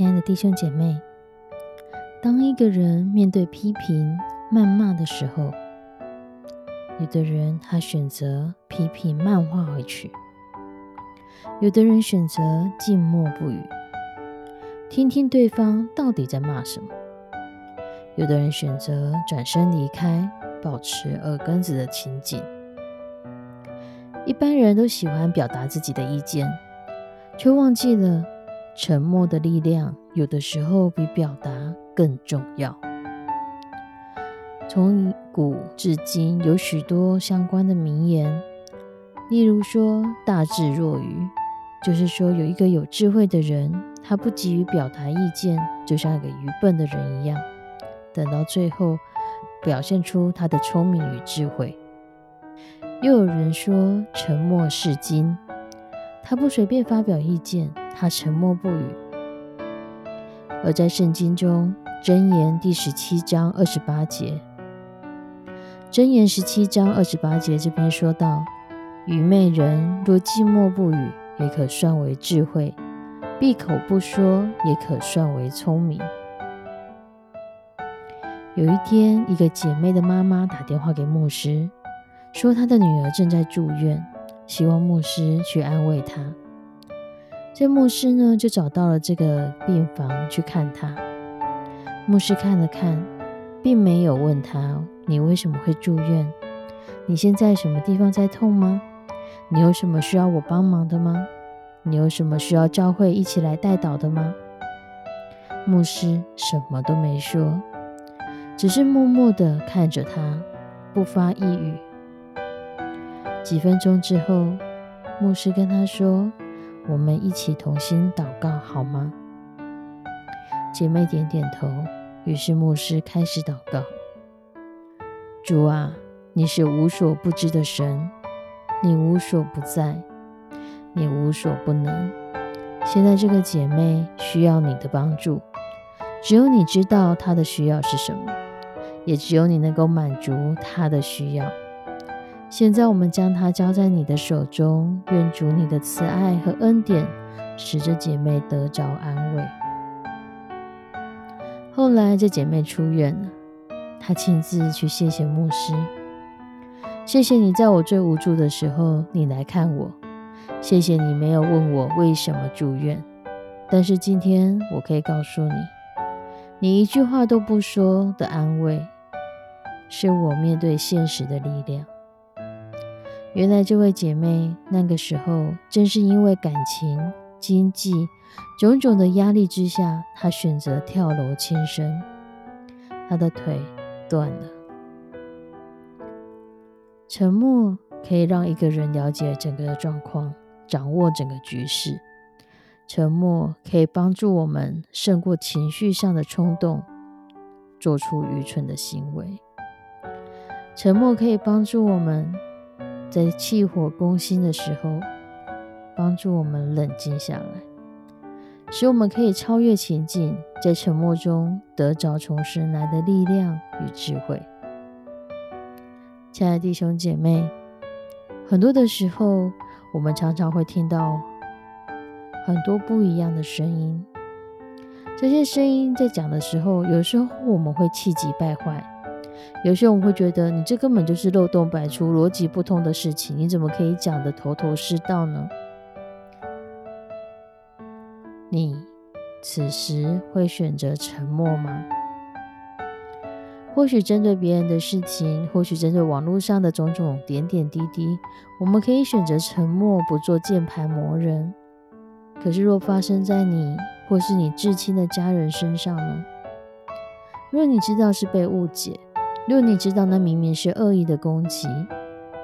亲爱的弟兄姐妹，当一个人面对批评、谩骂的时候，有的人他选择批评、漫画回去；有的人选择静默不语，听听对方到底在骂什么；有的人选择转身离开，保持耳根子的情景。一般人都喜欢表达自己的意见，却忘记了。沉默的力量，有的时候比表达更重要。从古至今，有许多相关的名言，例如说“大智若愚”，就是说有一个有智慧的人，他不急于表达意见，就像一个愚笨的人一样，等到最后表现出他的聪明与智慧。又有人说“沉默是金”，他不随便发表意见。他沉默不语，而在圣经中，《箴言》第十七章二十八节，《箴言》十七章二十八节这篇说到：愚昧人若寂寞不语，也可算为智慧；闭口不说，也可算为聪明。有一天，一个姐妹的妈妈打电话给牧师，说她的女儿正在住院，希望牧师去安慰他。这牧师呢，就找到了这个病房去看他。牧师看了看，并没有问他：“你为什么会住院？你现在什么地方在痛吗？你有什么需要我帮忙的吗？你有什么需要教会一起来带导的吗？”牧师什么都没说，只是默默的看着他，不发一语。几分钟之后，牧师跟他说。我们一起同心祷告好吗？姐妹点点头。于是牧师开始祷告：“主啊，你是无所不知的神，你无所不在，你无所不能。现在这个姐妹需要你的帮助，只有你知道她的需要是什么，也只有你能够满足她的需要。”现在我们将它交在你的手中，愿主你的慈爱和恩典使这姐妹得着安慰。后来这姐妹出院了，她亲自去谢谢牧师，谢谢你在我最无助的时候你来看我，谢谢你没有问我为什么住院，但是今天我可以告诉你，你一句话都不说的安慰，是我面对现实的力量。原来这位姐妹那个时候正是因为感情、经济种种的压力之下，她选择跳楼轻生，她的腿断了。沉默可以让一个人了解整个的状况，掌握整个局势。沉默可以帮助我们胜过情绪上的冲动，做出愚蠢的行为。沉默可以帮助我们。在气火攻心的时候，帮助我们冷静下来，使我们可以超越情境，在沉默中得着从神来的力量与智慧。亲爱的弟兄姐妹，很多的时候，我们常常会听到很多不一样的声音。这些声音在讲的时候，有时候我们会气急败坏。有些人会觉得你这根本就是漏洞百出、逻辑不通的事情，你怎么可以讲的头头是道呢？你此时会选择沉默吗？或许针对别人的事情，或许针对网络上的种种点点滴滴，我们可以选择沉默，不做键盘魔人。可是若发生在你或是你至亲的家人身上呢？若你知道是被误解，若你知道那明明是恶意的攻击，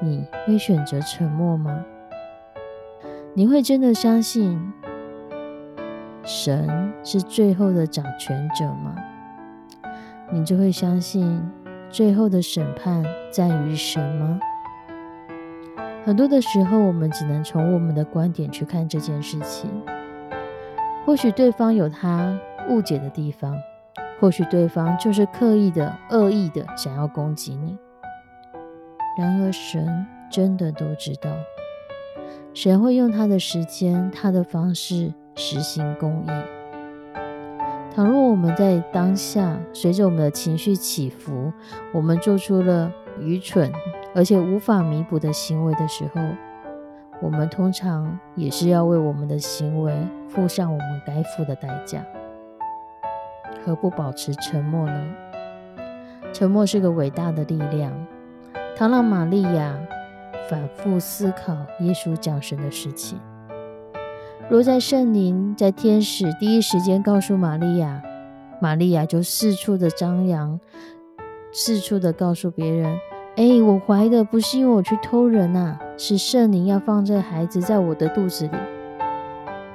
你会选择沉默吗？你会真的相信神是最后的掌权者吗？你就会相信最后的审判在于神吗？很多的时候，我们只能从我们的观点去看这件事情。或许对方有他误解的地方，或许对方就是刻意的、恶意的想要攻击你。然而，神真的都知道，神会用他的时间、他的方式实行公义。倘若我们在当下随着我们的情绪起伏，我们做出了愚蠢而且无法弥补的行为的时候，我们通常也是要为我们的行为付上我们该付的代价。何不保持沉默呢？沉默是个伟大的力量。唐让玛利亚反复思考耶稣降生的事情。若在圣灵、在天使第一时间告诉玛利亚，玛利亚就四处的张扬，四处的告诉别人：“哎，我怀的不是因为我去偷人呐，是圣灵要放这孩子在我的肚子里。”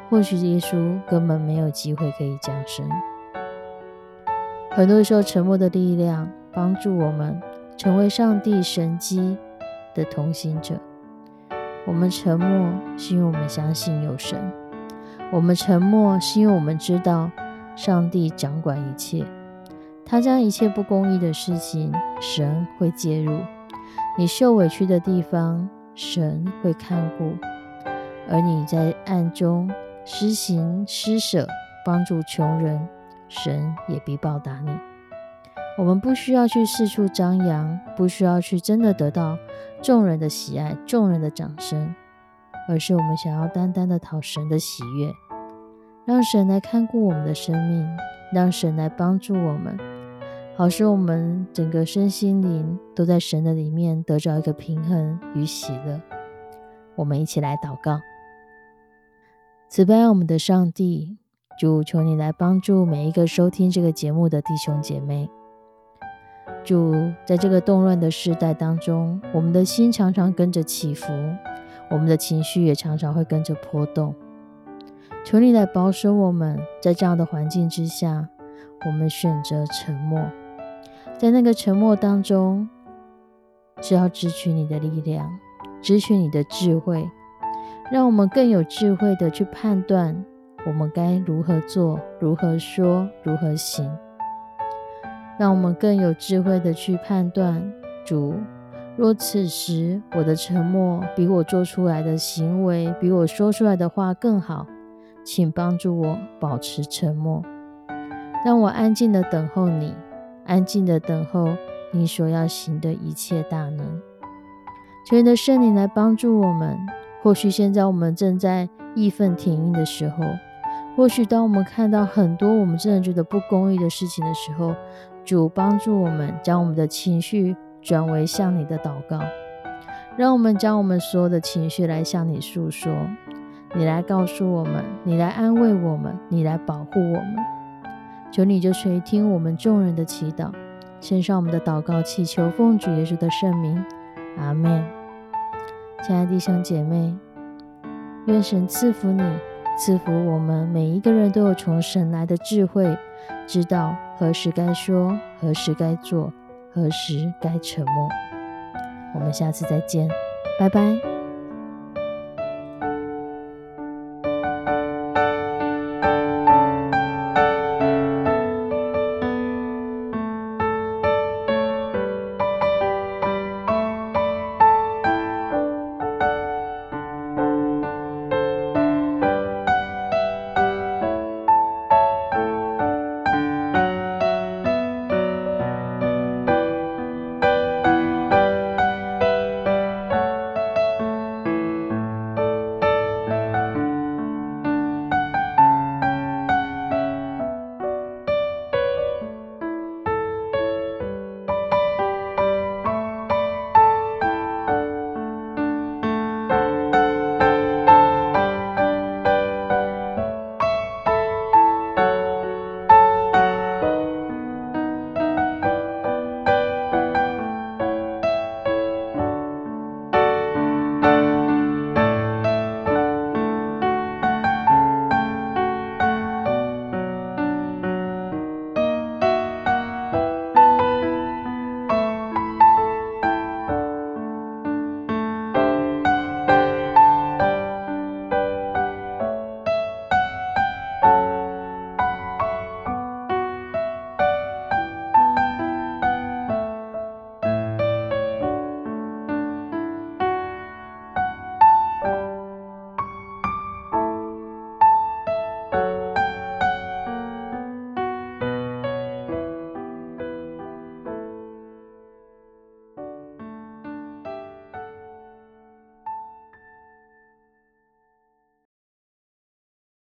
或许耶稣根本没有机会可以降生。很多时候，沉默的力量帮助我们成为上帝神机的同行者。我们沉默，是因为我们相信有神。我们沉默，是因为我们知道上帝掌管一切，他将一切不公义的事情，神会介入；你受委屈的地方，神会看顾；而你在暗中施行施舍，帮助穷人，神也必报答你。我们不需要去四处张扬，不需要去真的得到众人的喜爱、众人的掌声。而是我们想要单单的讨神的喜悦，让神来看顾我们的生命，让神来帮助我们，好使我们整个身心灵都在神的里面得着一个平衡与喜乐。我们一起来祷告：慈悲我们的上帝，主求你来帮助每一个收听这个节目的弟兄姐妹。主在这个动乱的时代当中，我们的心常常跟着起伏。我们的情绪也常常会跟着波动，求你来保守我们，在这样的环境之下，我们选择沉默，在那个沉默当中，是要支取你的力量，支取你的智慧，让我们更有智慧的去判断我们该如何做、如何说、如何行，让我们更有智慧的去判断主。若此时我的沉默比我做出来的行为，比我说出来的话更好，请帮助我保持沉默，让我安静的等候你，安静的等候你所要行的一切大能。求你的圣灵来帮助我们。或许现在我们正在义愤填膺的时候，或许当我们看到很多我们真的觉得不公义的事情的时候，主帮助我们将我们的情绪。转为向你的祷告，让我们将我们所有的情绪来向你诉说，你来告诉我们，你来安慰我们，你来保护我们。求你就垂听我们众人的祈祷，献上我们的祷告，祈求奉主耶稣的圣名，阿门。亲爱的弟兄姐妹，愿神赐福你，赐福我们每一个人都有从神来的智慧，知道何时该说，何时该做。何时该沉默？我们下次再见，拜拜。